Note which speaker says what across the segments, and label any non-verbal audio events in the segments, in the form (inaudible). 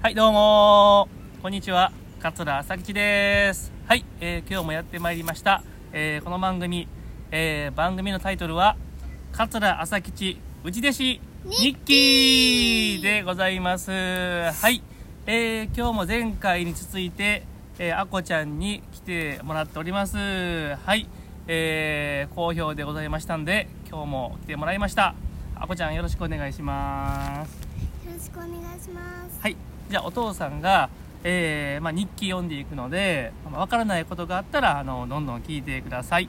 Speaker 1: はい、どうもーこんにちは。桂朝吉です。はい、えー今日もやってまいりました。えーこの番組、えー番組のタイトルは、桂朝吉内弟子日記でございます。はい、えー今日も前回に続いて、えーあこちゃんに来てもらっております。はい、えー好評でございましたんで、今日も来てもらいました。あこちゃんよろしくお願いします。
Speaker 2: よろしくお願いします。
Speaker 1: はい、じゃあお父さんが、えーまあ、日記読んでいくのでわからないことがあったらあのどんどん聞いてください、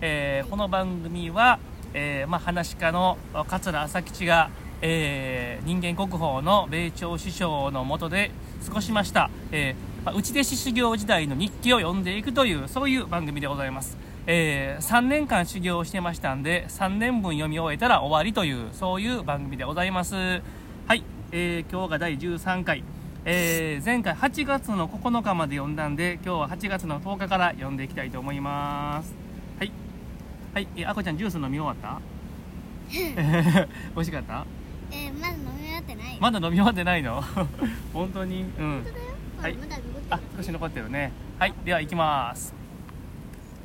Speaker 1: えーこの番組は、えーまあ、話家の桂朝吉が、えー人間国宝の米朝師匠のもとで過ごしました、えーまあ、内弟子修行時代の日記を読んでいくというそういう番組でございます。えー3年間修行をしてましたんで3年分読み終えたら終わりというそういう番組でございます。はい、えー今日が第13回、えー前回8月の9日まで読んだんで今日は8月の10日から読んでいきたいと思います。はい。はい、えーあこちゃんジュース飲み終わった？(laughs) 美味しかった？
Speaker 2: えー、まだ飲み終わってない。
Speaker 1: まだ飲み終わってないの？(laughs) 本当に？うん。はい。
Speaker 2: まだ残ってる。
Speaker 1: あ少し残ってるね。はい。では行きます。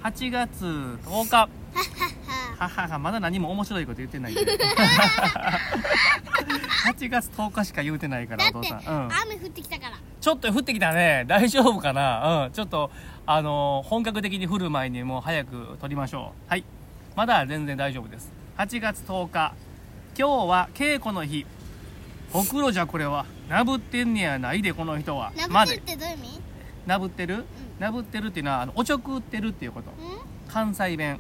Speaker 1: 8月10日。ははは。まだ何も面白いこと言ってないけど (laughs) 8月10日しか言うてないからお父さん、うん、
Speaker 2: 雨降ってきたから。
Speaker 1: ちょっと降ってきたね。(laughs) 大丈夫かな？うん。ちょっとあのー本格的に降る前にもう早く撮りましょう。はい。まだ全然大丈夫です。8月10日。今日は稽古の日。ほくろじゃこれは。なぶってんねやないでこの人は。
Speaker 2: なぶってるってどういう意味？
Speaker 1: なぶってる？なぶってるっていうのはあのおちょくってるっていうこと？関西弁。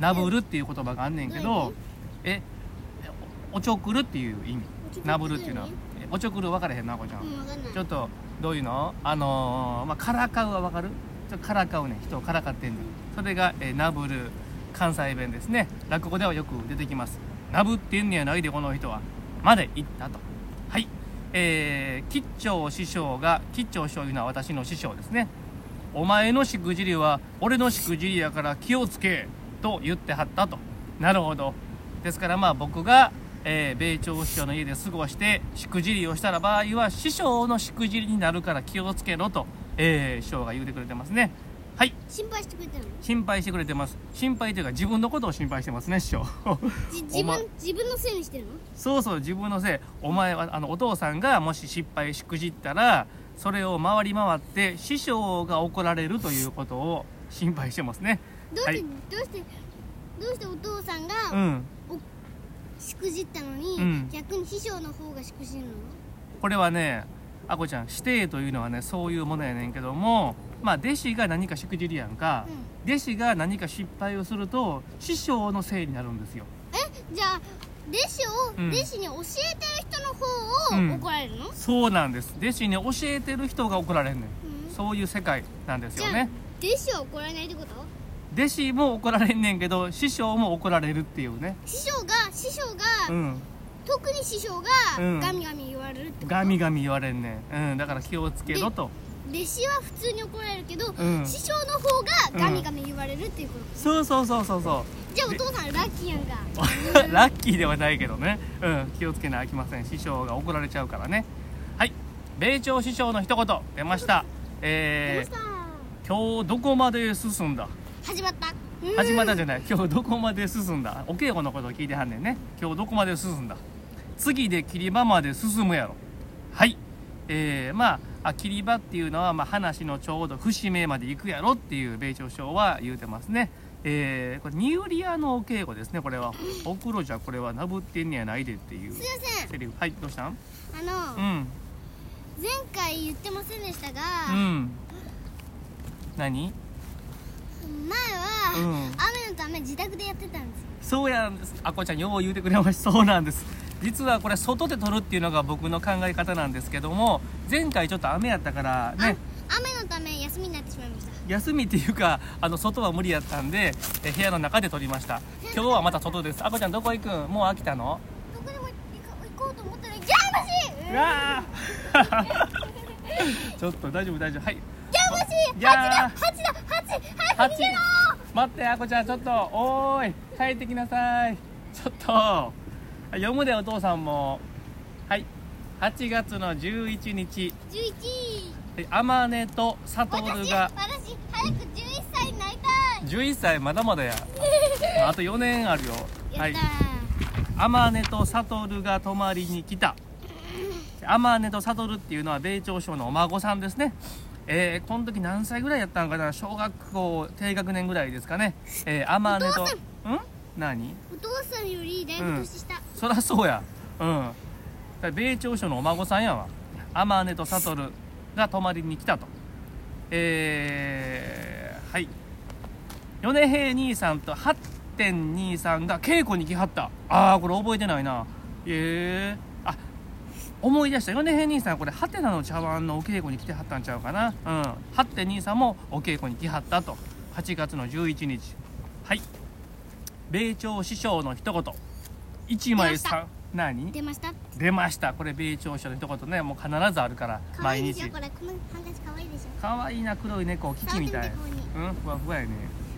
Speaker 1: なぶるっていう言葉があんねんけ
Speaker 2: ど
Speaker 1: えおおちょくるっていう意味？なぶるっていうのは。えおちょくる分からへんなあこちゃん、
Speaker 2: うん。
Speaker 1: ちょっとどういうの？あのーまあからかうは分かる？ちょっとからかうね。人をからかってんねんそれが、えーなぶる関西弁ですね。落語ではよく出てきます。なぶってんねやないでこの人は。まで言ったと。はい。えー、吉兆師匠が吉兆師匠いうのは私の師匠ですね。お前のしくじりは俺のしくじりやから気をつけと言ってはったと。なるほど。ですからまあ僕が、えー米朝師匠の家で過ごしてしくじりをしたら場合は師匠のしくじりになるから気をつけろと、えー師匠が言うてくれてますね。はい。
Speaker 2: 心配してくれてるの？
Speaker 1: 心配してくれてます。心配というか自分のことを心配してますね師匠。
Speaker 2: じ (laughs) 自分自分のせいにしてるの？
Speaker 1: そうそう自分のせい。お前はあのお父さんがもし失敗しくじったらそれを回り回って師匠が怒られるということを心配してますね。
Speaker 2: どうして、
Speaker 1: はい。
Speaker 2: どうしてどうしてお父さん
Speaker 1: う
Speaker 2: が
Speaker 1: ん
Speaker 2: しくじったのに、
Speaker 1: うん。
Speaker 2: 逆に師匠の方がしくじるの？
Speaker 1: これはねあこちゃん師弟というのはねそういうものやねんけどもまあ弟子が何かしくじりやんか、弟子が何か失敗をすると師匠のせいになるんですよ。
Speaker 2: じゃあ弟子を、
Speaker 1: うん。
Speaker 2: 弟子に教えてる人の方
Speaker 1: うん。
Speaker 2: を怒られるの？
Speaker 1: そうなんです。弟子に教えてる人が怒られんねん。
Speaker 2: うん。
Speaker 1: そういう世界なんですよね。
Speaker 2: 弟子は怒られないってこと？
Speaker 1: 弟子も怒られんねんけど師匠も怒られるっていうね。
Speaker 2: 師匠が師匠が、
Speaker 1: うん。
Speaker 2: 特に師匠が
Speaker 1: うん。
Speaker 2: ガミガミ言われるってこと、
Speaker 1: ガミガミ言われんねん、うん、だから気をつけろと。
Speaker 2: 弟子は普通に怒られるけど、
Speaker 1: うん。
Speaker 2: 師匠の方がガミガミ言われるっていうこと、
Speaker 1: そうそうそうそうそう。
Speaker 2: じゃあお父さんラッキーやんか。(laughs)
Speaker 1: ラッキーではないけどね、うん、気をつけなあきません。師匠が怒られちゃうからね。はい。米朝師匠の一言。出ました。え
Speaker 2: 出ま
Speaker 1: ー、今日どこまで進んだ？
Speaker 2: した始まった。うん。
Speaker 1: 始まったじゃない。今日どこまで進んだ？お稽古のことを聞いてはんねんね。今日どこまで進んだ？次で切り場まで進むやろ。はい。えー、まああ切り場っていうのは、まあ、話のちょうど節目まで行くやろっていう米朝師匠は言うてますね。えー、これニューリアのお稽古ですねこれは。お風呂じゃこれはなぶってんねやないでっていう
Speaker 2: すいません。
Speaker 1: セリフ。はいどうしたん？
Speaker 2: あの、
Speaker 1: うん。
Speaker 2: 前回言ってませんでしたが、
Speaker 1: うん。何？
Speaker 2: 前は、
Speaker 1: うん。
Speaker 2: 雨のため自宅でやってたんです。よ
Speaker 1: そうやん。ですあこちゃんよう言うてくれました。そうなんです。実はこれ外で撮るっていうのが僕の考え方なんですけども前回ちょっと雨やったからね。
Speaker 2: あ雨のため休みになってしまいました。
Speaker 1: 休みっていうかあの外は無理やったんでえ部屋の中で撮りました。今日はまた外です。あこちゃんどこ行くん？もう飽きたの？
Speaker 2: どこでも行こうと思ったらジャム
Speaker 1: うわー。(laughs) ちょっと大丈夫大丈夫。はい
Speaker 2: ジャムシ
Speaker 1: いやー
Speaker 2: ハチだハチだハチ早く逃げろ
Speaker 1: 待ってあこちゃんちょっとおーい帰ってきなさい。ちょっと読むでお父さんも。はい。8月の11日。
Speaker 2: 十一。位
Speaker 1: え天音と悟
Speaker 2: 私
Speaker 1: が。
Speaker 2: 私早く十一歳になりたい。
Speaker 1: 11歳まだまだや。(laughs) あと4年あるよ。はい
Speaker 2: やった
Speaker 1: 天音と悟が泊まりに来た。(laughs) 天音と悟っていうのは米朝省のお孫さんですねえー、この時何歳ぐらいやったんかな？小学校低学年ぐらいですかね。えー、天音と。
Speaker 2: お父
Speaker 1: ん。何？
Speaker 2: お父さんよりだいぶ年下、
Speaker 1: そりゃそうや。うん。米朝省のお孫さんやわ。天音と悟が泊まりに来たと。えー、はい。米平兄さんと8.2さんが稽古に来はった。ああこれ覚えてないな。ええあ思い出した米平兄さんこれハテナの茶碗のお稽古に来てはったんちゃうかな。うん。8.2さんもお稽古に来はったと。8月の11日。はい。米朝師匠の一言。一枚さん。何？
Speaker 2: 出ました。
Speaker 1: 出ました。これ米朝師匠の一言ね。もう必ずあるから。毎日
Speaker 2: でしょこれこのハンカチ可愛いでしょ。
Speaker 1: かわいいな黒い猫キキみたいうん？ふわふわやね。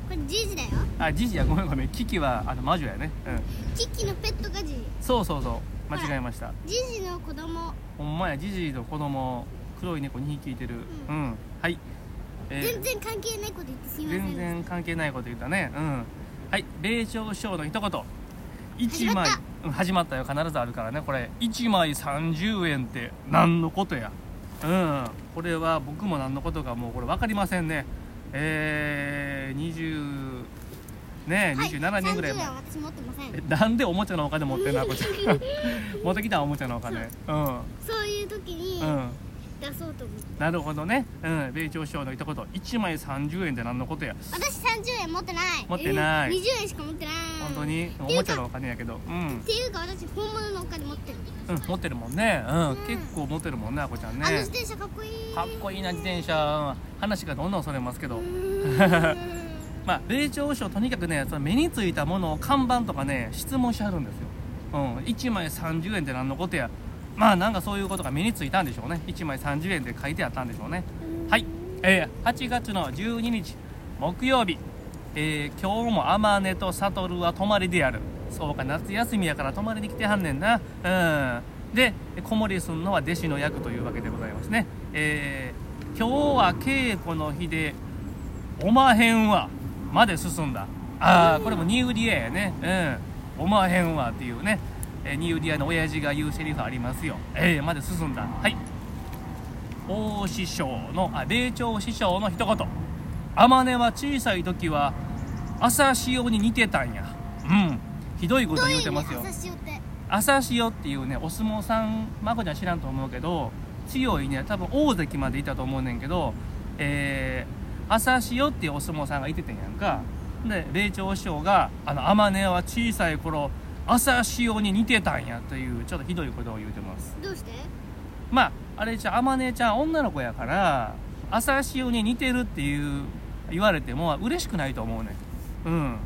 Speaker 2: これジジだよ。
Speaker 1: あジジや。ごめんごめん。キキはあの魔女やね。うん。
Speaker 2: キッキのペットがジジ
Speaker 1: そうそうそう間違えました。
Speaker 2: ジジの子供。
Speaker 1: ほんまやジジの子供。黒い猫2匹いてる。う、
Speaker 2: うん。
Speaker 1: はい、えー。
Speaker 2: 全然関係ないこと言ってすみません
Speaker 1: 全然関係ないこと言ったね。うん。はい。米朝師匠の一言。1枚。
Speaker 2: 始まっ
Speaker 1: うん始まったよ。必ずあるからねこれ。1枚30円って何のことや。うん。これは僕も何のことかもうこれ分かりませんね。えー、20ね
Speaker 2: はい
Speaker 1: 27年ぐらい
Speaker 2: 30
Speaker 1: 前
Speaker 2: 円私持ってません。
Speaker 1: えなんでおもちゃのお金持ってんなこっち (laughs) 持ってきたおもちゃのお金。う。ん。
Speaker 2: そういう時に
Speaker 1: うん。
Speaker 2: 出そうと思って。
Speaker 1: なるほどね。うん。米朝師匠の一言。1枚30円って何のことや？
Speaker 2: 私30円持ってない。
Speaker 1: 持ってない。
Speaker 2: えー20円しか持ってない。
Speaker 1: 本当に？おもちゃのお金やけど。うん。
Speaker 2: っていうか私本物のお金持ってる、
Speaker 1: うん、持ってるもんね、うん。
Speaker 2: うん。
Speaker 1: 結構持ってるもんねあこちゃん
Speaker 2: あの
Speaker 1: ね
Speaker 2: 自転車かっこいい。
Speaker 1: かっこいいな自転車。話がどんどんそれますけど、(laughs) まあ米朝賞とにかくねその目についたものを看板とかね質問しはるんですよ、うん、1枚30円って何のことや。まあなんかそういうことが目についたんでしょうね。1枚30円って書いてあったんでしょうね。はい、えー8月の12日木曜日、えー今日も天音と悟は泊まりである。そうか夏休みやから泊まりに来てはんねんな。うん。で子守りすんのは弟子の役というわけでございますね。えー今日は稽古の日でおまへんわまで進んだ。ああこれもニューリアやね。うん。おまへんわっていうね、えーニューリアの親父が言うセリフありますよ。ええまで進んだ。はい。大師匠のあ米朝師匠の一言。天音は小さい時は朝潮に似てたんや。うん。ひどいこと言うてますよ。
Speaker 2: 朝潮って？
Speaker 1: いうねお相撲さんまこちゃん知らんと思うけど強いね。多分大関までいたと思うねんけどえー、朝潮っていうお相撲さんがいててんやんか。で米朝師匠が「あの天音は小さい頃朝潮に似てたんや」というちょっとひどいことを言うてます。
Speaker 2: どうして？
Speaker 1: まああれじゃ天音ちゃん女の子やから朝潮に似てるっていう言われても嬉しくないと思うねん。うん。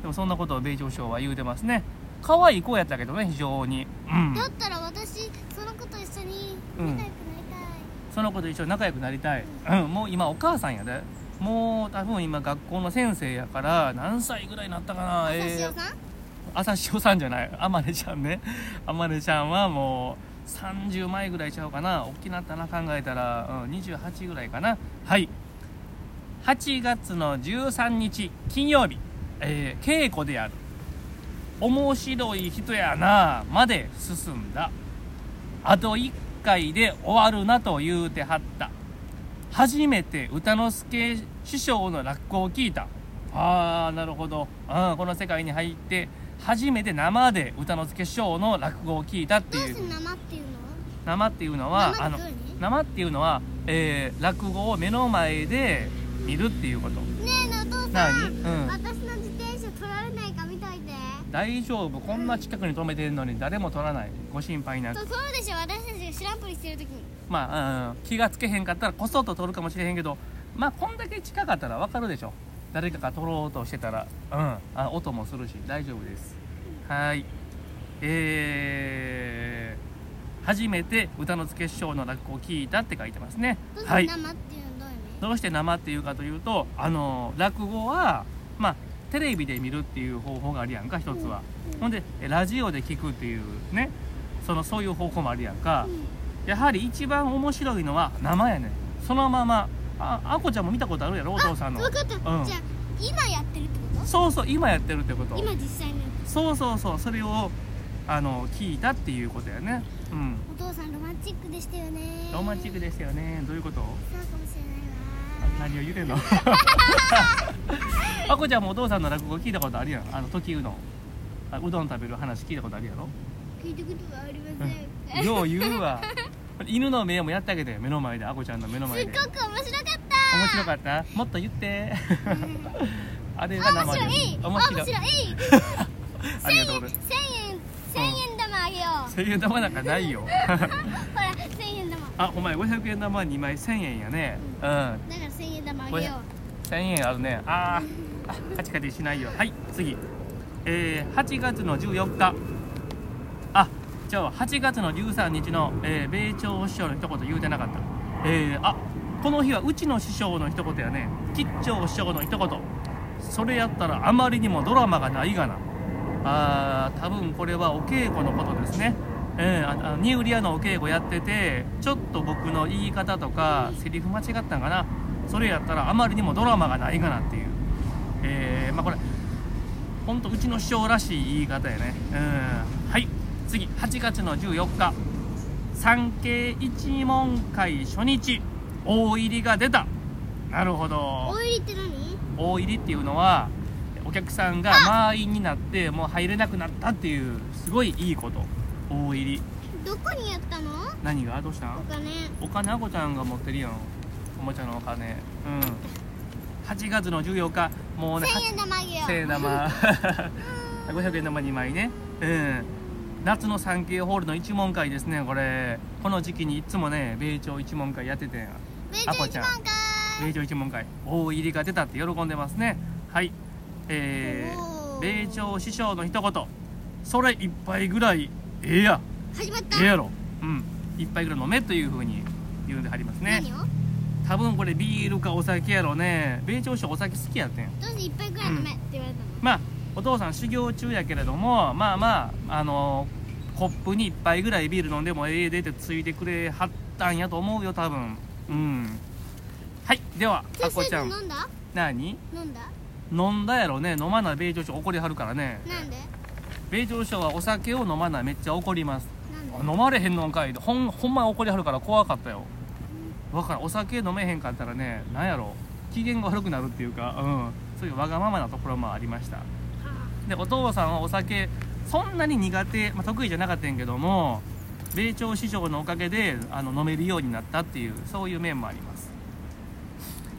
Speaker 1: でもそんなことを米朝師匠は言うてますね。可愛い子やったけどね非常に。うん。
Speaker 2: だったら私その子と一緒に仲良くなりたい、
Speaker 1: その子と一緒に仲良くなりたい、うん、もう今お母さんやでもう多分今学校の先生やから何歳ぐらいになったかな
Speaker 2: 朝潮さん、
Speaker 1: 朝潮さんじゃない。天音ちゃんね。天音ちゃんはもう30前ぐらいちゃうかな。大きなったな考えたら、うん、28ぐらいかな。はい。8月の13日金曜日、えー稽古である。面白い人やなまで進んだ。あと1回で終わるなと言うてはった初めて歌之助師匠の落語を聞いた。ああなるほど。あーこの世界に入って初めて生で歌之助師匠の落語を聞いたっていう。
Speaker 2: どうして生っていうの？
Speaker 1: 生っていうのはあの
Speaker 2: 生っていう
Speaker 1: のは、えー落語を目の前で見るっていうこと。
Speaker 2: ねえねえお父さん、
Speaker 1: 何？うん。
Speaker 2: 私の自転車取られないか見といて。
Speaker 1: 大丈夫。こんな近くに止めてるのに誰も取らない。ご心配なく。
Speaker 2: そうそうでしょ。私たちが知らんぷりしてる時に
Speaker 1: まあ、うん、気がつけへんかったらこそっと取るかもしれへんけどまあこんだけ近かったらわかるでしょ。誰かが取ろうとしてたらうんあ音もするし大丈夫です。はい。えー、初めて歌之助師匠の落語を聞いたって書いてますね。
Speaker 2: どうし
Speaker 1: はい
Speaker 2: どう
Speaker 1: して生っていうかというとあの落語はまあテレビで見るっていう方法があるやんか一つは、ほんでラジオで聞くっていうねそのそういう方法もあるやんか。
Speaker 2: うん
Speaker 1: やはり一番面白いのは生やねん。そのまま。ああこちゃんも見たことあるやろ？お父さんの。
Speaker 2: 分かった、
Speaker 1: うん。
Speaker 2: じゃあ今やってるってこと？
Speaker 1: そうそう今やってるってこと。
Speaker 2: 今実際のや
Speaker 1: そうそうそう。それをあの聞いたっていうことやね。うん。
Speaker 2: つお父さんロマンチックでしたよね。
Speaker 1: ロマンチックですよね。どういうこと？
Speaker 2: そうかもしれないわ。
Speaker 1: 何を言うてんの？(laughs) あこちゃんもお父さんの落語聞いたことあるやん。あの時うどん。あうどん食べる話聞いたことあるやろ？
Speaker 2: 聞いたことはありません。
Speaker 1: よう言うわ (laughs) (laughs) 犬の目もやってあげて目の前であこちゃんの目の
Speaker 2: す
Speaker 1: 前で。
Speaker 2: っごく面白かった。
Speaker 1: 面白かった？もっと言って。(laughs) あれが
Speaker 2: 面
Speaker 1: 生で。
Speaker 2: 白い。面
Speaker 1: 面白い。
Speaker 2: 白い。
Speaker 1: ありがとうございます。
Speaker 2: 千円千円玉あげよう。
Speaker 1: 1000円玉なんかないよ。(laughs)
Speaker 2: ほら千円玉。
Speaker 1: あお前500円玉2枚1000円やね。うん。
Speaker 2: だから千円玉あげよ
Speaker 1: 1000円あるね。あー。あカチカチしないよ。はい次。えー、8月の14日あじゃあ8月の13日の、えー、米朝師匠の一言言うてなかった。えー、あこの日はうちの師匠の一言やね。吉兆師匠の一言。それやったらあまりにもドラマがないがな。あー多分これはお稽古のことですね。えー、ああニューリアのお稽古やっててちょっと僕の言い方とかセリフ間違ったんかな。それやったらあまりにもドラマがないがなっていう。えー、まあこれほんとうちの師匠らしい言い方やね。うん。はい。次8月の14日。産経一門会初日。大入りが出た。なるほど。
Speaker 2: お入りって何？
Speaker 1: 大入りっていうのはお客さんが満員になってもう入れなくなったっていうすごいいいこと。大入り。
Speaker 2: どこにやったの？
Speaker 1: 何が？どうした？ん
Speaker 2: お金。
Speaker 1: お金あこちゃんが持ってるやん。おもちゃのお金。うん。8月の14日。もうね
Speaker 2: 千円玉あげよう。
Speaker 1: 1000円玉。(laughs) (laughs) 500円玉2枚ね。うん夏の産経ホールの一問会ですね。これこの時期にいつもね米朝一問会やっててん。
Speaker 2: 米朝一番か
Speaker 1: 米朝一問会大入りが出たって喜んでますね。はい。えー、米朝師匠の一言。それ一杯ぐらいええや。
Speaker 2: 始まった。
Speaker 1: ええやろ。うん。一杯ぐらい飲めというふうに言うんではりますね。多分これビールかお酒やろね。米朝師匠お酒好きやってん。
Speaker 2: どうして一杯くらい飲めって言われたの。
Speaker 1: まあお父さん修行中やけれどもまあまああのコップに1杯ぐらいビール飲んでもええでってついてくれはったんやと思うよ多分。うん。はいではあ
Speaker 2: 先
Speaker 1: こちゃん。
Speaker 2: 生飲んだ？
Speaker 1: 何？
Speaker 2: 飲んだ？
Speaker 1: 飲んだやろね。飲まない米朝師匠怒りはるからね。
Speaker 2: なんで？
Speaker 1: 米朝師匠はお酒を飲まない。めっちゃ怒ります。
Speaker 2: なんで？
Speaker 1: 飲まれへんのんかい。ほんほんま怒りはるから怖かったよ。わからん。お酒飲めへんかったらねなんやろ。機嫌が悪くなるっていうかうん。そういうわがままなところもありましたでお父さんはお酒そんなに苦手、まあ、得意じゃなかったんやけども米朝師匠のおかげであの飲めるようになったっていうそういう面もあります。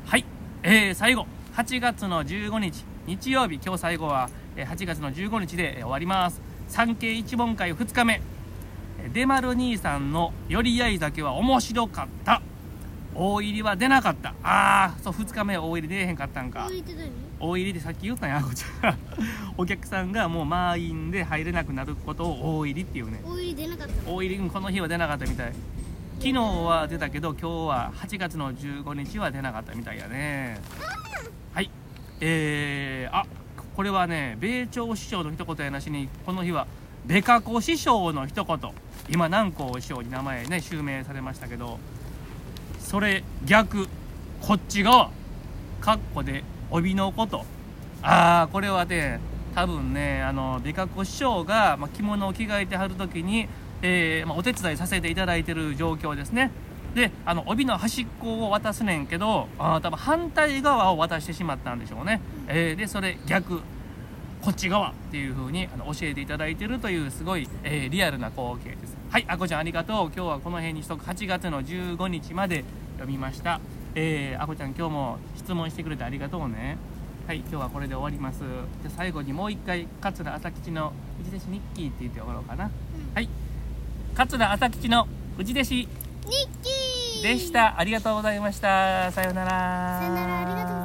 Speaker 1: はい、えー、最後。8月の15日。日曜日。今日最後は8月の15日で終わります。産経一問会2日目。出丸兄さんの寄り合い酒は面白かった。大入りは出なかった。ああそう2日目大入り出えへんかったんか。大入りでさっき言ったんやこちゃん (laughs) お客さんがもう満員で入れなくなることを大入りっていうね。
Speaker 2: お入り出なかった。
Speaker 1: 大入りうんこの日は出なかったみたい。昨日は出たけど今日は8月の15日は出なかったみたいやね。はい。えー、あこれはね米朝師匠の一言やなしにこの日はベカ子師匠の一言。今南光師匠に名前ね襲名されましたけどそれ逆こっち側。かっこで帯のこと。ああこれはね多分ねあの美格子師匠が、ま、着物を着替えてはる時に、えーま、お手伝いさせていただいてる状況ですね。であの帯の端っこを渡すねんけどあ多分反対側を渡してしまったんでしょうね、えーでそれ逆こっち側っていう風にあの教えていただいてるというすごい、えーリアルな光景です。はいあこちゃんありがとう。今日はこの辺にしとく。8月の15日まで読みました。えー、あこちゃん今日も質問してくれてありがとうね。はい今日はこれで終わります。じゃあ最後にもう一回桂朝吉の「内弟子日記」って言って終わろうかな、はい。桂朝吉の内弟子
Speaker 2: ニッキー
Speaker 1: でした。ありがとうございました。さようなら。
Speaker 2: さよなら。ありがとう